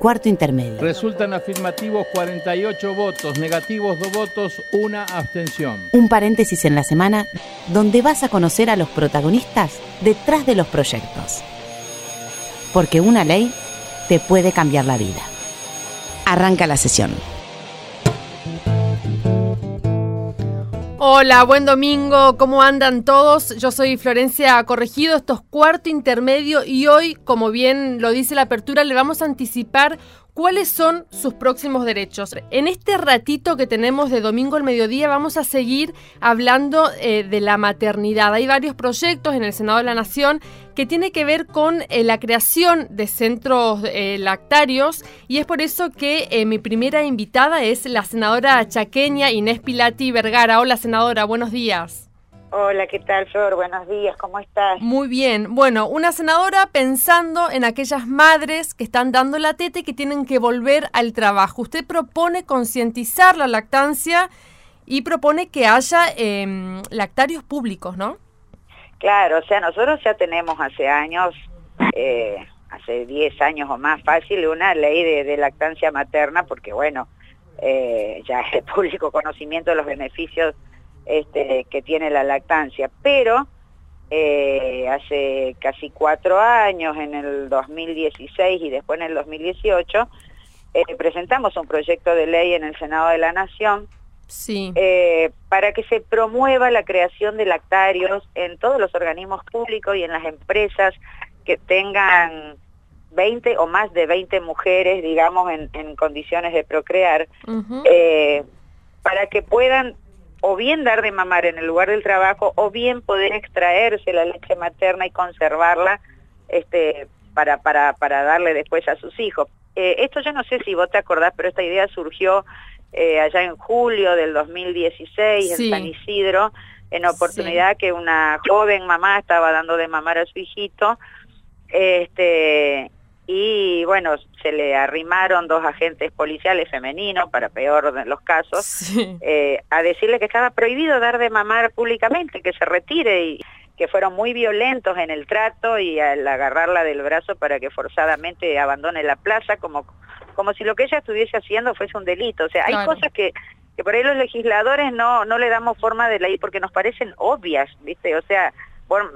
cuarto intermedio. Resultan afirmativos 48 votos, negativos 2 votos, una abstención. Un paréntesis en la semana donde vas a conocer a los protagonistas detrás de los proyectos. Porque una ley te puede cambiar la vida. Arranca la sesión. Hola, buen domingo, ¿cómo andan todos? Yo soy Florencia Corregido, esto es cuarto intermedio y hoy, como bien lo dice la apertura, le vamos a anticipar cuáles son sus próximos derechos. En este ratito que tenemos de domingo al mediodía vamos a seguir hablando eh, de la maternidad. Hay varios proyectos en el Senado de la Nación que tiene que ver con eh, la creación de centros eh, lactarios y es por eso que mi primera invitada es la senadora chaqueña Inés Pilati Vergara. Hola senadora, buenos días. Hola, ¿qué tal, Flor? Buenos días, ¿cómo estás? Muy bien. Bueno, una senadora pensando en aquellas madres que están dando la teta y que tienen que volver al trabajo. Usted propone concientizar la lactancia y propone que haya em, lactarios públicos, ¿no? Claro, o sea, nosotros ya tenemos hace años, eh, hace 10 años o más fácil, una ley de, lactancia materna, porque bueno, eh, ya es de público conocimiento de los beneficios este, que tiene la lactancia, pero eh, hace casi cuatro años, en el 2016 y después en el 2018, eh, presentamos un proyecto de ley en el Senado de la Nación sí. Eh, para que se promueva la creación de lactarios en todos los organismos públicos y en las empresas que tengan 20 o más de 20 mujeres, digamos, en, condiciones de procrear, para que puedan o bien dar de mamar en el lugar del trabajo o bien poder extraerse la leche materna y conservarla este, para, para, para darle después a sus hijos. Eh, esto yo no sé si vos te acordás, pero esta idea surgió eh, allá en julio del 2016 en San Isidro, en oportunidad que una joven mamá estaba dando de mamar a su hijito, este, y bueno, se le arrimaron dos agentes policiales femeninos, para peor de los casos, eh, a decirle que estaba prohibido dar de mamar públicamente, que se retire y que fueron muy violentos en el trato y al agarrarla del brazo para que forzadamente abandone la plaza, como, como si lo que ella estuviese haciendo fuese un delito. O sea, hay cosas que, que por ahí los legisladores no, no le damos forma de ley porque nos parecen obvias, ¿viste? O sea, bueno,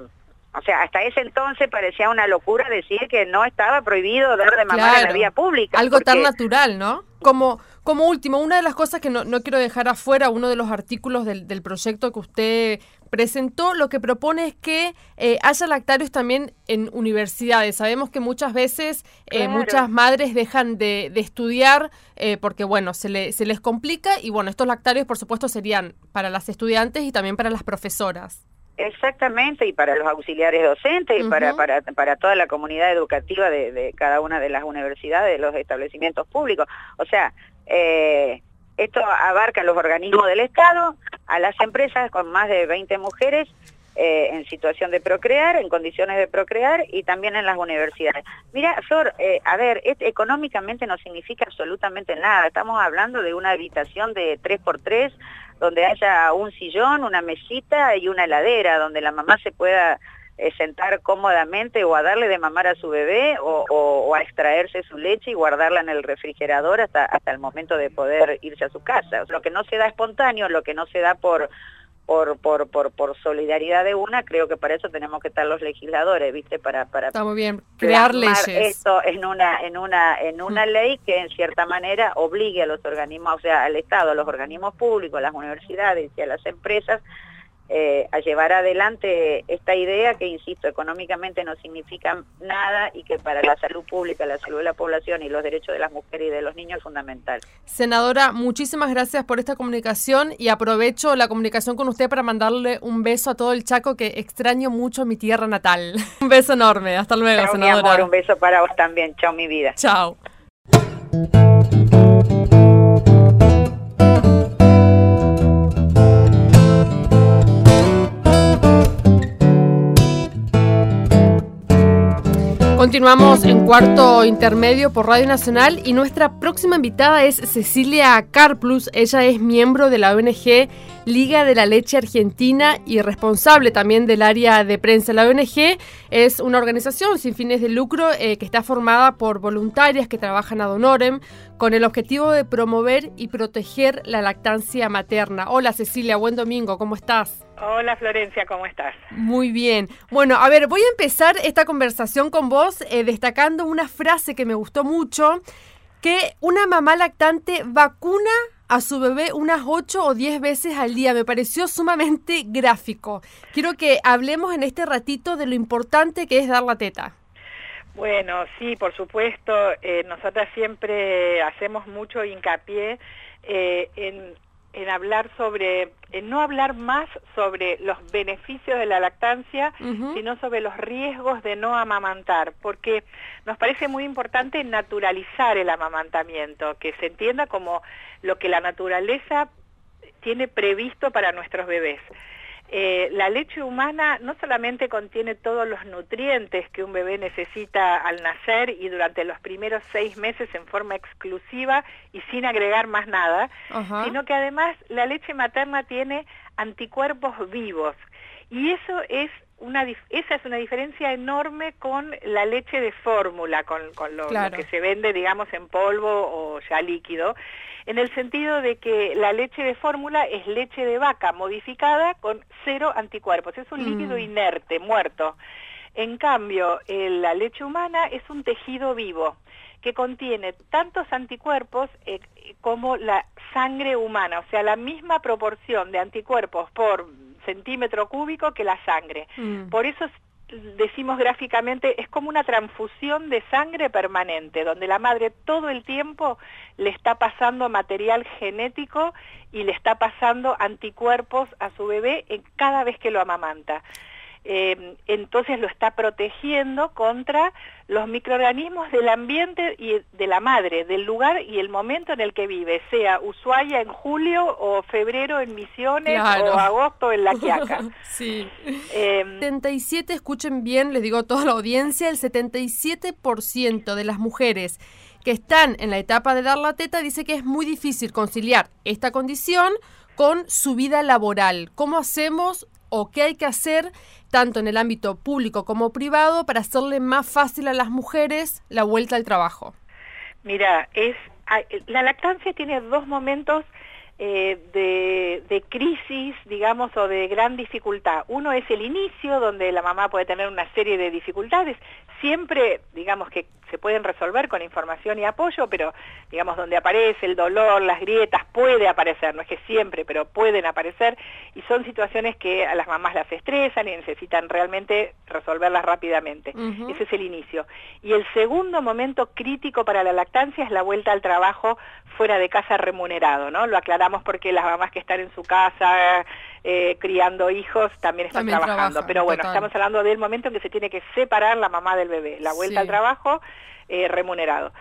o sea, hasta ese entonces parecía una locura decir que no estaba prohibido dar de mamar en la vía pública. Algo tan natural, ¿no? Como, como último, una de las cosas que no, quiero dejar afuera, uno de los artículos del, proyecto que usted presentó, lo que propone es que eh, haya lactarios también en universidades. Sabemos que muchas veces eh, muchas madres dejan de, estudiar eh, porque, bueno, se, se les complica y, bueno, estos lactarios, por supuesto, serían para las estudiantes y también para las profesoras. Exactamente, y para los auxiliares docentes y para, para, para toda la comunidad educativa de, cada una de las universidades, de los establecimientos públicos. O sea, eh, esto abarca a los organismos del Estado, a las empresas con más de 20 mujeres eh, en situación de procrear, en condiciones de procrear y también en las universidades. Mira, Flor, eh, a ver, económicamente no significa absolutamente nada. Estamos hablando de una habitación de 3x3 donde haya un sillón, una mesita y una heladera, donde la mamá se pueda eh, sentar cómodamente o a darle de mamar a su bebé o, a extraerse su leche y guardarla en el refrigerador hasta, hasta el momento de poder irse a su casa. lo que no se da espontáneo, lo que no se da por por, por, por, por solidaridad de una, creo que para eso tenemos que estar los legisladores, ¿viste? Para, para Está muy bien, crear leyes. esto en una, en una, en una mm. ley que en cierta manera obligue a los organismos, o sea, al Estado, a los organismos públicos, a las universidades y a las empresas eh, a llevar adelante esta idea que, insisto, económicamente no significa nada y que para la salud pública, la salud de la población y los derechos de las mujeres y de los niños es fundamental. Senadora, muchísimas gracias por esta comunicación y aprovecho la comunicación con usted para mandarle un beso a todo el Chaco que extraño mucho mi tierra natal. un beso enorme, hasta luego, senadora. un beso para vos también, chao mi vida. Chao. Continuamos en cuarto intermedio por Radio Nacional y nuestra próxima invitada es Cecilia Carplus. Ella es miembro de la ONG Liga de la Leche Argentina y responsable también del área de prensa. La ONG es una organización sin fines de lucro eh, que está formada por voluntarias que trabajan ad honorem con el objetivo de promover y proteger la lactancia materna. Hola Cecilia, buen domingo, ¿cómo estás? Hola Florencia, ¿cómo estás? Muy bien. Bueno, a ver, voy a empezar esta conversación con vos eh, destacando una frase que me gustó mucho, que una mamá lactante vacuna a su bebé unas 8 o 10 veces al día. Me pareció sumamente gráfico. Quiero que hablemos en este ratito de lo importante que es dar la teta. Bueno, sí, por supuesto. Eh, nosotras siempre hacemos mucho hincapié eh, en en hablar sobre, en no hablar más sobre los beneficios de la lactancia, sino sobre los riesgos de no amamantar, porque nos parece muy importante naturalizar el amamantamiento, que se entienda como lo que la naturaleza tiene previsto para nuestros bebés. Eh, la leche humana no solamente contiene todos los nutrientes que un bebé necesita al nacer y durante los primeros seis meses en forma exclusiva y sin agregar más nada, sino que además la leche materna tiene anticuerpos vivos. Y eso es una, esa es una diferencia enorme con la leche de fórmula, con, lo, que se vende, digamos, en polvo o ya líquido en el sentido de que la leche de fórmula es leche de vaca modificada con cero anticuerpos, es un mm. líquido inerte, muerto. En cambio, la leche humana es un tejido vivo que contiene tantos anticuerpos eh, como la sangre humana, o sea, la misma proporción de anticuerpos por centímetro cúbico que la sangre. Mm. Por eso decimos gráficamente, es como una transfusión de sangre permanente, donde la madre todo el tiempo le está pasando material genético y le está pasando anticuerpos a su bebé en cada vez que lo amamanta. Eh, entonces lo está protegiendo contra los microorganismos del ambiente y de la madre, del lugar y el momento en el que vive, sea Ushuaia en julio o febrero en Misiones o agosto en La Quiaca. sí. 77, em, escuchen bien, les digo a toda la audiencia, el 77% de las mujeres que están en la etapa de dar la teta dice que es muy difícil conciliar esta condición con su vida laboral. ¿Cómo hacemos o qué hay que hacer tanto en el ámbito público como privado para hacerle más fácil a las mujeres la vuelta al trabajo? Mira, es la lactancia tiene dos momentos eh, de, de, crisis, digamos, o de gran dificultad. Uno es el inicio, donde la mamá puede tener una serie de dificultades, siempre, digamos, que se pueden resolver con información y apoyo, pero, digamos, donde aparece el dolor, las grietas, puede aparecer, no es que siempre, pero pueden aparecer, y son situaciones que a las mamás las estresan y necesitan realmente resolverlas rápidamente. Ese es el inicio. Y el segundo momento crítico para la lactancia es la vuelta al trabajo fuera de casa remunerado, ¿no? Lo aclaramos porque las mamás que están en su casa eh, criando hijos también están trabajando. Pero bueno, estamos hablando del momento en que se tiene que separar la mamá del bebé, la vuelta al trabajo eh, remunerado.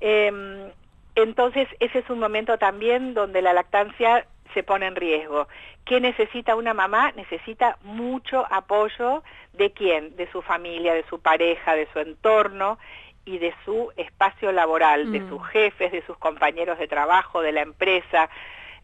Em, entonces, ese es un momento también donde la lactancia se pone en riesgo. ¿Qué necesita una mamá? Necesita mucho apoyo de quién? De su familia, de su pareja, de su entorno y de su espacio laboral, de mm. sus jefes, de sus compañeros de trabajo, de la empresa.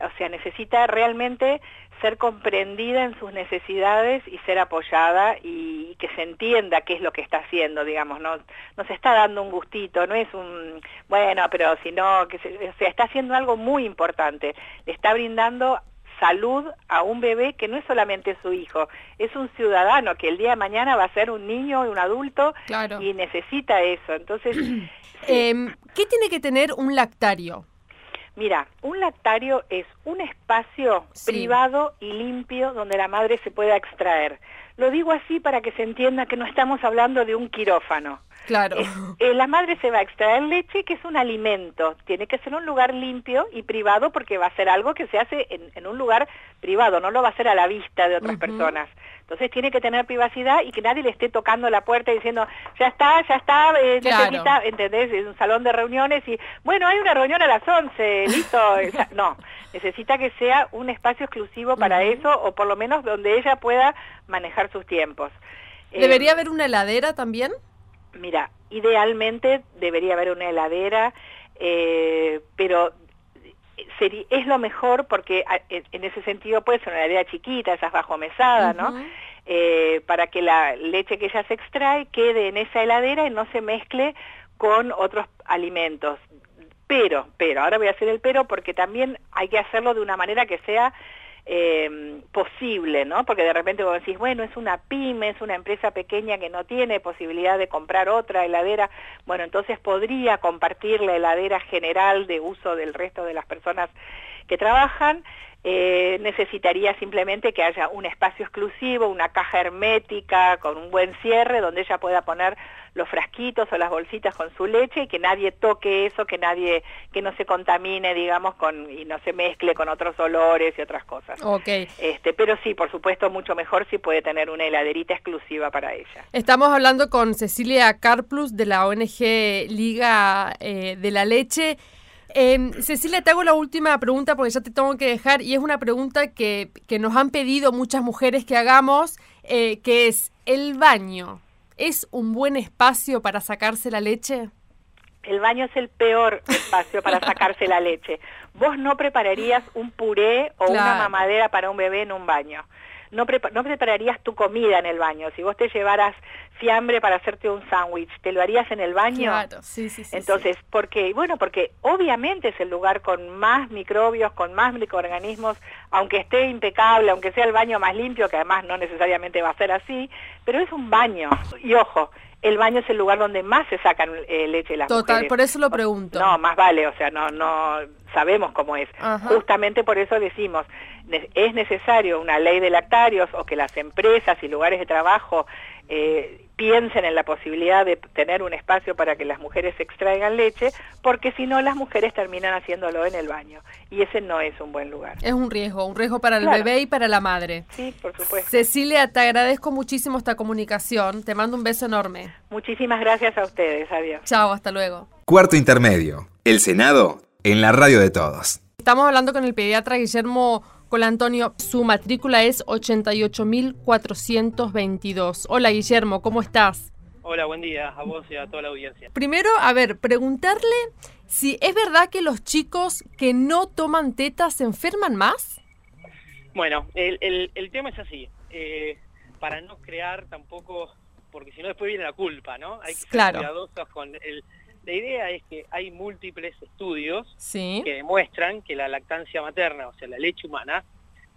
O sea, necesita realmente ser comprendida en sus necesidades y ser apoyada y, que se entienda qué es lo que está haciendo, digamos, no, no se está dando un gustito, no es un, bueno, pero si no, que se, o sea, está haciendo algo muy importante, le está brindando salud a un bebé que no es solamente su hijo, es un ciudadano que el día de mañana va a ser un niño y un adulto y necesita eso. Entonces, em, ¿qué tiene que tener un lactario? Mira, un lactario es un espacio privado y limpio donde la madre se pueda extraer. Lo digo así para que se entienda que no estamos hablando de un quirófano. Claro. Eh, la madre se va a extraer leche, que es un alimento. Tiene que ser un lugar limpio y privado porque va a ser algo que se hace en, un lugar privado, no lo va a hacer a la vista de otras personas. Entonces tiene que tener privacidad y que nadie le esté tocando la puerta diciendo, ya está, ya está, eh, necesita, ¿entendés? Es un salón de reuniones y, bueno, hay una reunión a las 11, listo. no, necesita que sea un espacio exclusivo para eso o por lo menos donde ella pueda manejar sus tiempos. ¿Debería eh, haber una heladera también? Mira, idealmente debería haber una heladera, eh, pero es lo mejor porque en ese sentido puede ser una heladera chiquita, esas bajo mesada, ¿no? Eh, para que la leche que ya se extrae quede en esa heladera y no se mezcle con otros alimentos. Pero, pero, ahora voy a hacer el pero porque también hay que hacerlo de una manera que sea eh, posible, ¿no? Porque de repente vos decís, bueno, es una pyme, es una empresa pequeña que no tiene posibilidad de comprar otra heladera, bueno, entonces podría compartir la heladera general de uso del resto de las personas que trabajan, eh, necesitaría simplemente que haya un espacio exclusivo, una caja hermética con un buen cierre donde ella pueda poner los frasquitos o las bolsitas con su leche y que nadie toque eso, que nadie, que no se contamine, digamos, con, y no se mezcle con otros olores y otras cosas. Ok. Este, pero sí, por supuesto, mucho mejor si puede tener una heladerita exclusiva para ella. Estamos hablando con Cecilia Carplus de la ONG Liga eh, de la Leche. Eh, Cecilia, te hago la última pregunta porque ya te tengo que dejar y es una pregunta que, que nos han pedido muchas mujeres que hagamos, eh, que es, ¿el baño es un buen espacio para sacarse la leche? El baño es el peor espacio para sacarse la leche. Vos no prepararías un puré o una mamadera para un bebé en un baño no, no prepararías tu comida en el baño. Si vos te llevaras fiambre para hacerte un sándwich, ¿te lo harías en el baño? Claro, sí, sí, sí. Entonces, ¿por qué? Bueno, porque obviamente es el lugar con más microbios, con más microorganismos, aunque esté impecable, aunque sea el baño más limpio, que además no necesariamente va a ser así, pero es un baño. Y ojo, el baño es el lugar donde más se sacan eh, leche las Total, por eso lo pregunto. No, más vale, o sea, no, no sabemos cómo es. Justamente por eso decimos, es necesario una ley de lactarios o que las empresas y lugares de trabajo eh, piensen en la posibilidad de tener un espacio para que las mujeres extraigan leche, porque si no las mujeres terminan haciéndolo en el baño y ese no es un buen lugar. Es un riesgo, un riesgo para el bebé y para la madre. Sí, por supuesto. Cecilia, te agradezco muchísimo esta comunicación, te mando un beso enorme. Muchísimas gracias a ustedes, adiós. Chao, hasta luego. Cuarto intermedio, el Senado en la radio de todos. Estamos hablando con el pediatra Guillermo con Antonio, su matrícula es 88.422. Hola Guillermo, ¿cómo estás? Hola, buen día a vos y a toda la audiencia. Primero, a ver, preguntarle si es verdad que los chicos que no toman tetas se enferman más. Bueno, el, tema es así. Eh, para no crear tampoco, porque si no después viene la culpa, ¿no? Hay que ser claro. cuidadosos con el... La idea es que hay múltiples estudios sí. que demuestran que la lactancia materna, o sea, la leche humana,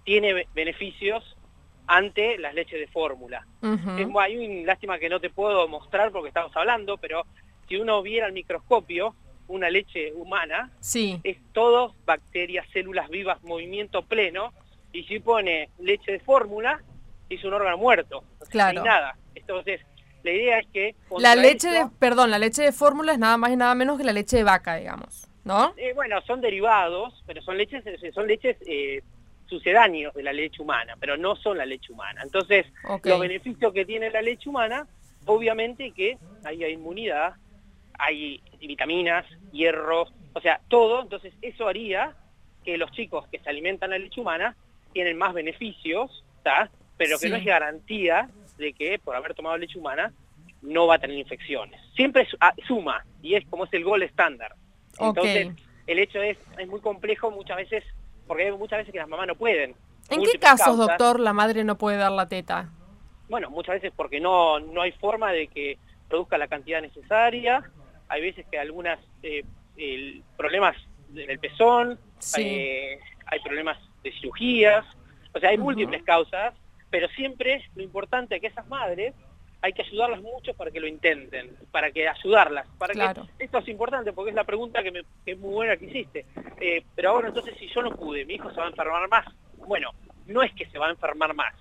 tiene beneficios ante las leches de fórmula. Hay un lástima que no te puedo mostrar porque estamos hablando, pero si uno viera al microscopio una leche humana, sí. es todo bacterias, células vivas, movimiento pleno, y si pone leche de fórmula, es un órgano muerto, claro. nada. Entonces, la idea es que... La leche de, perdón, la leche de fórmula es nada más y nada menos que la leche de vaca, digamos, ¿no? Eh, bueno, son derivados, pero son leches, son leches eh, sucedáneos de la leche humana, pero no son la leche humana. Entonces, los beneficios que tiene la leche humana, obviamente que hay inmunidad, hay vitaminas, hierro, o sea, todo, entonces eso haría que los chicos que se alimentan la leche humana tienen más beneficios, ¿está? pero que no es garantía de que por haber tomado leche humana no va a tener infecciones. Siempre ah, suma, y es como es el gol estándar. Entonces, el hecho es, es muy complejo muchas veces, porque hay muchas veces que las mamás no pueden. ¿En qué casos, doctor, la madre no puede dar la teta? Bueno, muchas veces porque no, no hay forma de que produzca la cantidad necesaria, hay veces que algunas eh, problemas del pezón, eh, hay problemas de cirugías, o sea, hay múltiples causas pero siempre lo importante es que esas madres hay que ayudarlas mucho para que lo intenten, para que ayudarlas, para que esto es importante porque es la pregunta que, me, es muy buena que hiciste. Eh, pero ahora entonces si yo no pude, mi hijo se va a enfermar más. Bueno, no es que se va a enfermar más.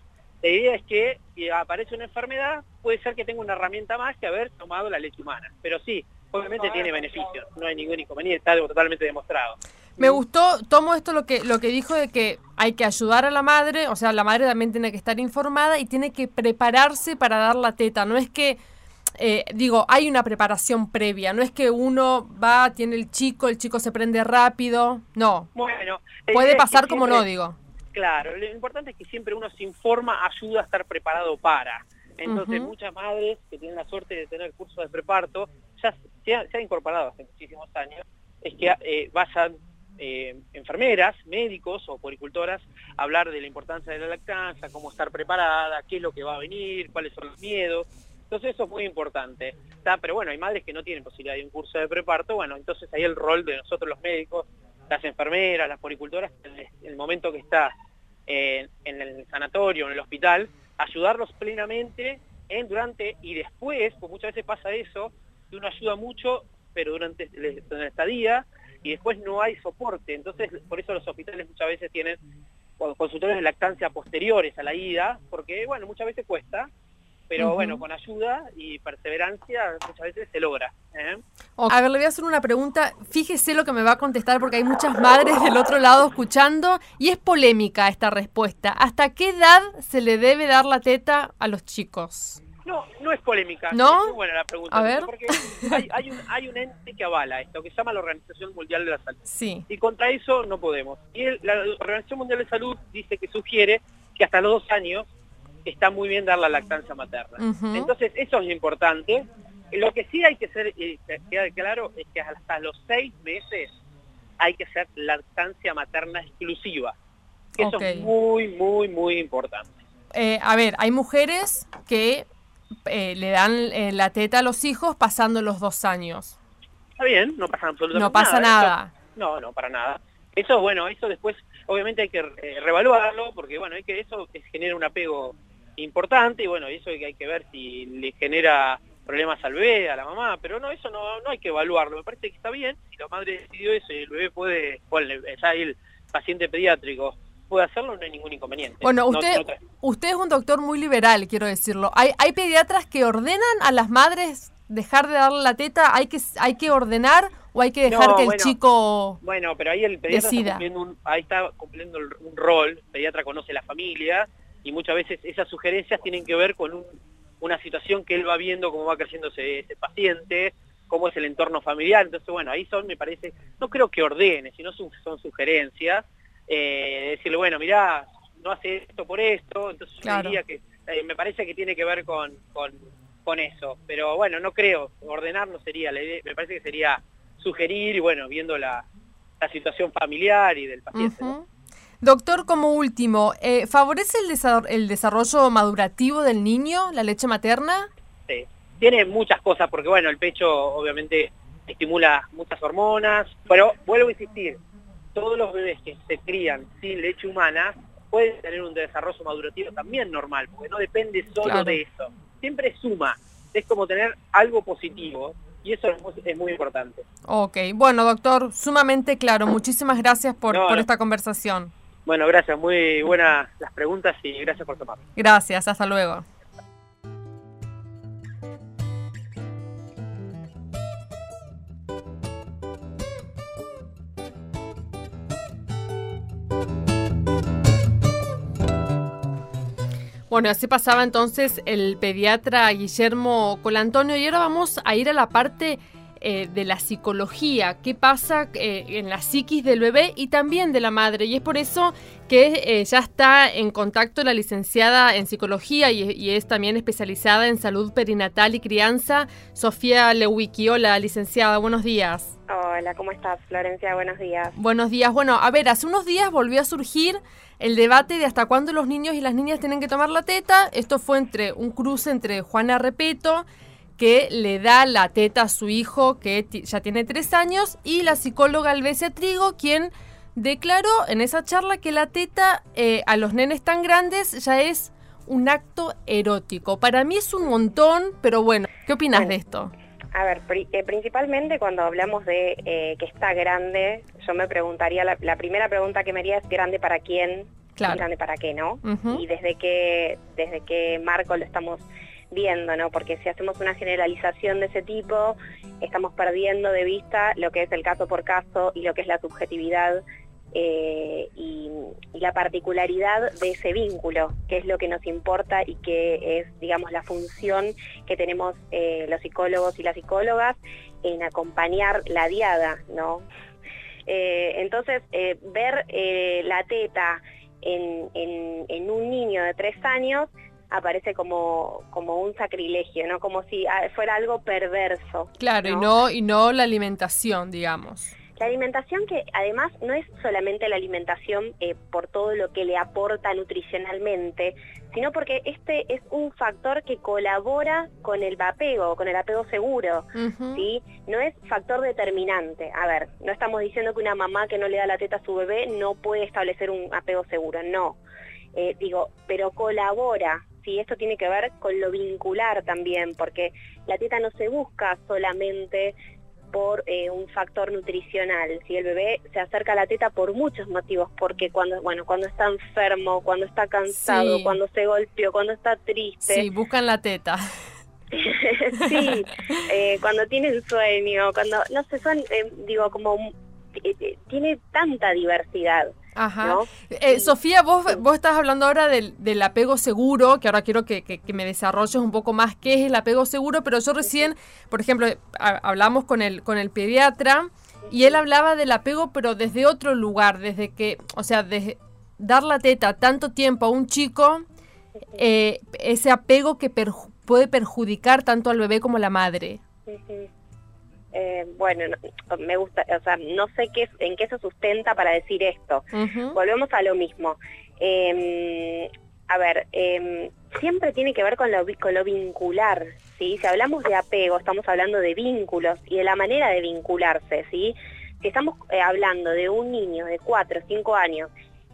La idea es que si aparece una enfermedad, puede ser que tenga una herramienta más que haber tomado la leche humana. Pero sí, obviamente tiene beneficios, no hay ningún inconveniente, está algo totalmente demostrado. Me gustó, tomo esto lo que, lo que dijo de que hay que ayudar a la madre, o sea, la madre también tiene que estar informada y tiene que prepararse para dar la teta. No es que, eh, digo, hay una preparación previa, no es que uno va, tiene el chico, el chico se prende rápido, no. Bueno, puede pasar como no, digo. Claro, lo importante es que siempre uno se informa, ayuda a estar preparado para. Entonces, muchas madres que tienen la suerte de tener curso de preparto, ya se ha, incorporado hace muchísimos años, es que eh, vayan eh, enfermeras, médicos o poricultoras hablar de la importancia de la lactancia, cómo estar preparada, qué es lo que va a venir, cuáles son los miedos. Entonces eso es muy importante. Pero bueno, hay madres que no tienen posibilidad de un curso de preparto, bueno, entonces ahí el rol de nosotros los médicos, las enfermeras, las poricultoras, en el momento que está en el sanatorio, en el hospital, ayudarlos plenamente en, durante y después, porque muchas veces pasa eso, que uno ayuda mucho, pero durante la estadía, y después no hay soporte. Entonces, por eso los hospitales muchas veces tienen consultores de lactancia posteriores a la ida, porque, bueno, muchas veces cuesta, pero bueno, con ayuda y perseverancia muchas veces se logra. ¿eh? A ver, le voy a hacer una pregunta. Fíjese lo que me va a contestar porque hay muchas madres del otro lado escuchando y es polémica esta respuesta. ¿Hasta qué edad se le debe dar la teta a los chicos? No, no es polémica. ¿No? Es muy buena la pregunta. A ver. Porque hay, un, hay un ente que avala esto, que se llama la Organización Mundial de la Salud. Sí. Y contra eso no podemos. Y la Organización Mundial de Salud dice que sugiere que hasta los dos años está muy bien dar la lactancia materna. Entonces, eso es importante. Lo que sí hay que ser, y queda claro, es que hasta los seis meses hay que ser lactancia materna exclusiva. Eso es muy, muy, muy importante. Eh, a ver, hay mujeres que eh, le dan eh, la teta a los hijos pasando los dos años. Está bien, no pasa absolutamente No pasa nada. no, no, para nada. Eso, bueno, eso después obviamente hay que revaluarlo porque, bueno, hay que eso genera un apego importante y bueno, eso hay que ver si le genera problemas al bebé, a la mamá, pero no, eso no, no hay que evaluarlo, me parece que está bien, si la madre decidió eso y el bebé puede, bueno, ya el paciente pediátrico puede hacerlo, no hay ningún inconveniente. Bueno, usted, usted es un doctor muy liberal, quiero decirlo. ¿Hay, ¿Hay pediatras que ordenan a las madres dejar de darle la teta? ¿Hay que, hay que ordenar o hay que dejar que el chico Bueno, pero ahí el pediatra está cumpliendo, un, ahí está cumpliendo un rol, el pediatra conoce la familia, y muchas veces esas sugerencias tienen que ver con una situación que él va viendo, cómo va creciendo ese, paciente, cómo es el entorno familiar. Entonces, bueno, ahí son, me parece, no creo que ordene, sino son, sugerencias, eh, decirle, bueno, mirá, no hace esto por esto, entonces yo diría que eh, me parece que tiene que ver con, con, eso. Pero bueno, no creo, ordenar no sería la idea, me parece que sería sugerir y bueno, viendo la, situación familiar y del paciente. Doctor, como último, eh, ¿favorece el, el desarrollo madurativo del niño, la leche materna? Sí, tiene muchas cosas, porque bueno, el pecho obviamente estimula muchas hormonas, pero vuelvo a insistir, todos los bebés que se crían sin leche humana pueden tener un desarrollo madurativo también normal, porque no depende solo de eso. Siempre suma, es como tener algo positivo, y eso es muy, importante. Ok, bueno doctor, sumamente claro, muchísimas gracias por, por esta conversación. Bueno, gracias, muy buenas las preguntas y gracias por tomar. Gracias, hasta luego. Bueno, así pasaba entonces el pediatra Guillermo Colantonio y ahora vamos a ir a la parte eh, de la psicología, qué pasa eh, en la psiquis del bebé y también de la madre. Y es por eso que eh, ya está en contacto la licenciada en psicología y, es también especializada en salud perinatal y crianza, Sofía Lewicki. Hola, licenciada, buenos días. Hola, ¿cómo estás, Florencia? Buenos días. Buenos días. Bueno, a ver, hace unos días volvió a surgir el debate de hasta cuándo los niños y las niñas tienen que tomar la teta. Esto fue entre un cruce entre Juana Repeto que le da la teta a su hijo que ya tiene tres años y la psicóloga Albesia Trigo, quien declaró en esa charla que la teta eh, a los nenes tan grandes ya es un acto erótico. Para mí es un montón, pero bueno, ¿qué opinas de esto? A ver, eh, principalmente cuando hablamos de eh, que está grande, yo me preguntaría, la, primera pregunta que me haría es grande para quién, grande para qué, ¿no? Y desde que, desde que marco lo estamos viendo, ¿no? Porque si hacemos una generalización de ese tipo, estamos perdiendo de vista lo que es el caso por caso y lo que es la subjetividad eh, y, la particularidad de ese vínculo, que es lo que nos importa y que es, digamos, la función que tenemos eh, los psicólogos y las psicólogas en acompañar la diada, ¿no? Eh, entonces, ver la teta en, en un niño de tres años aparece como, como un sacrilegio, ¿no? Como si ah, fuera algo perverso. Claro, y no y no la alimentación, digamos. La alimentación que además no es solamente la alimentación eh, por todo lo que le aporta nutricionalmente, sino porque este es un factor que colabora con el apego, con el apego seguro, ¿sí? No es factor determinante. A ver, no estamos diciendo que una mamá que no le da la teta a su bebé no puede establecer un apego seguro, no. Eh, digo, pero colabora, ¿sí? Esto tiene que ver con lo vincular también, porque la teta no se busca solamente por eh, un factor nutricional. Si el bebé se acerca a la teta por muchos motivos, porque cuando, bueno, cuando está enfermo, cuando está cansado, cuando se golpeó, cuando está triste. Sí, buscan la teta. sí, eh, cuando tienen sueño, cuando, no sé, son, eh, digo, como, tiene tanta diversidad. Ajá. Eh, Sofía, vos, vos estás hablando ahora del, apego seguro, que ahora quiero que, me desarrolles un poco más qué es el apego seguro, pero yo recién, por ejemplo, hablamos con el, con el pediatra y él hablaba del apego, pero desde otro lugar, desde que, o sea, desde dar la teta tanto tiempo a un chico, eh, ese apego que puede perjudicar tanto al bebé como a la madre. Eh, bueno, me gusta, o sea, no sé qué, en qué se sustenta para decir esto. Volvemos a lo mismo. Em, a ver, em, siempre tiene que ver con lo, con lo vincular, ¿sí? Si hablamos de apego, estamos hablando de vínculos y de la manera de vincularse, ¿sí? Si estamos eh, hablando de un niño de 4 o 5 años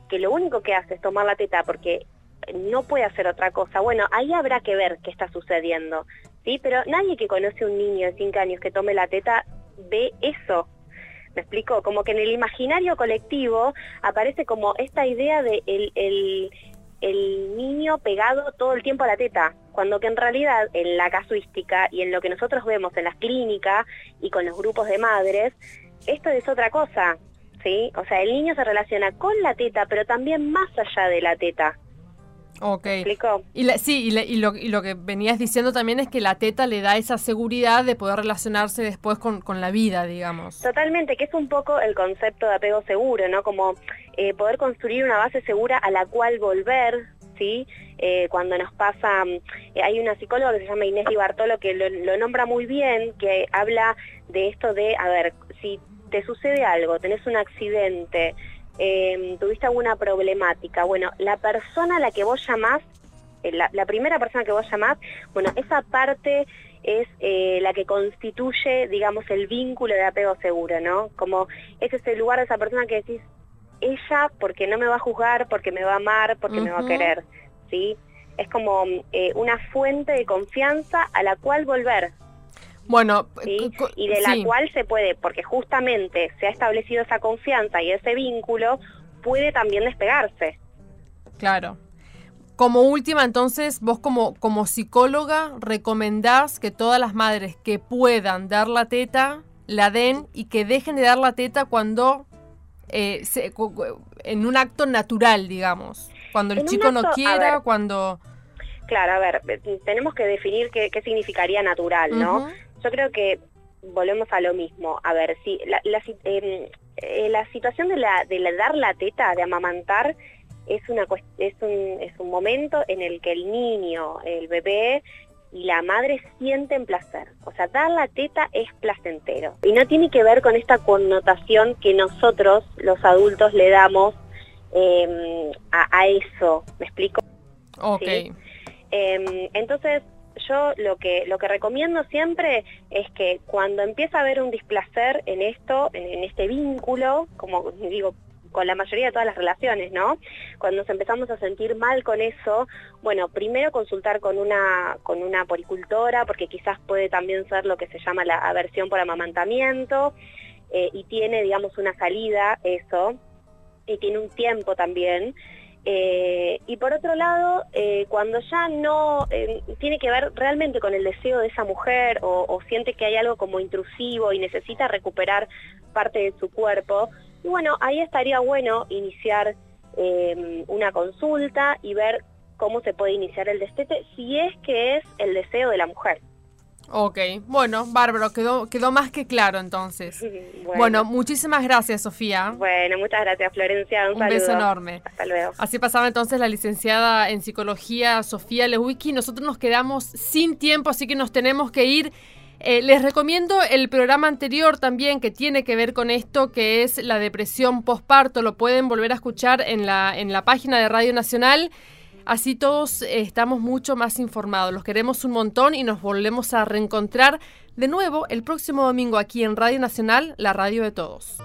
que lo único que hace es tomar la teta porque no puede hacer otra cosa, bueno, ahí habrá que ver qué está sucediendo. ¿Sí? Pero nadie que conoce un niño de 5 años que tome la teta ve eso. ¿Me explico? Como que en el imaginario colectivo aparece como esta idea de el, el, el niño pegado todo el tiempo a la teta, cuando que en realidad en la casuística y en lo que nosotros vemos en las clínicas y con los grupos de madres, esto es otra cosa, ¿sí? O sea, el niño se relaciona con la teta, pero también más allá de la teta. Ok. Y sí, y, lo, y, lo, que venías diciendo también es que la teta le da esa seguridad de poder relacionarse después con, con, la vida, digamos. Totalmente, que es un poco el concepto de apego seguro, ¿no? Como eh, poder construir una base segura a la cual volver, ¿sí? Eh, cuando nos pasa, eh, hay una psicóloga que se llama Inés Di Bartolo que lo, lo nombra muy bien, que habla de esto de, a ver, si te sucede algo, tenés un accidente, Em, tuviste alguna problemática. Bueno, la persona a la que vos llamás, eh, la, primera persona que vos llamás, bueno, esa parte es eh, la que constituye, digamos, el vínculo de apego seguro, ¿no? Como es ese lugar de esa persona que decís, ella porque no me va a juzgar, porque me va a amar, porque me va a querer, ¿sí? Es como eh, una fuente de confianza a la cual volver, bueno, y de la cual se puede, porque justamente se ha establecido esa confianza y ese vínculo, puede también despegarse. Claro. Como última, entonces, vos como, como psicóloga recomendás que todas las madres que puedan dar la teta, la den y que dejen de dar la teta cuando eh, en un acto natural, digamos. Cuando el chico no quiera, cuando... Claro, a ver, tenemos que definir qué, significaría natural, ¿no? Yo creo que volvemos a lo mismo. A ver, si la, em, eh, la, situación de, la, de dar la teta, de amamantar, es, una, es, un, es un momento en el que el niño, el bebé y la madre sienten placer. O sea, dar la teta es placentero. Y no tiene que ver con esta connotación que nosotros, los adultos, le damos em, a, eso. ¿Me explico? Ok. Em, entonces, yo lo que, lo que recomiendo siempre es que cuando empieza a haber un displacer en esto, en, este vínculo, como digo, con la mayoría de todas las relaciones, ¿no? Cuando nos empezamos a sentir mal con eso, bueno, primero consultar con una, con una poricultora, porque quizás puede también ser lo que se llama la aversión por amamantamiento, eh, y tiene, digamos, una salida eso, y tiene un tiempo también, eh, y por otro lado, eh, cuando ya no eh, tiene que ver realmente con el deseo de esa mujer o, siente que hay algo como intrusivo y necesita recuperar parte de su cuerpo, y bueno, ahí estaría bueno iniciar una consulta y ver cómo se puede iniciar el destete si es que es el deseo de la mujer. Ok, bueno, bárbaro, quedó, quedó más que claro entonces. Bueno. muchísimas gracias, Sofía. Bueno, muchas gracias, Florencia. Un, beso enorme. Hasta luego. Así pasaba entonces la licenciada en psicología, Sofía Lewicki. Nosotros nos quedamos sin tiempo, así que nos tenemos que ir. Eh, les recomiendo el programa anterior también que tiene que ver con esto, que es la depresión postparto. Lo pueden volver a escuchar en la, en la página de Radio Nacional. Así todos estamos mucho más informados. Los queremos un montón y nos volvemos a reencontrar de nuevo el próximo domingo aquí en Radio Nacional, la radio de todos.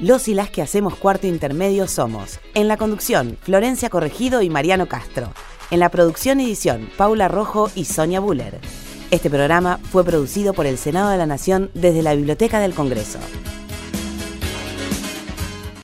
Los y las que hacemos cuarto intermedio somos, en la conducción, Florencia Corregido y Mariano Castro. En la producción y edición, Paula Rojo y Sonia Buller. Este programa fue producido por el Senado de la Nación desde la Biblioteca del Congreso.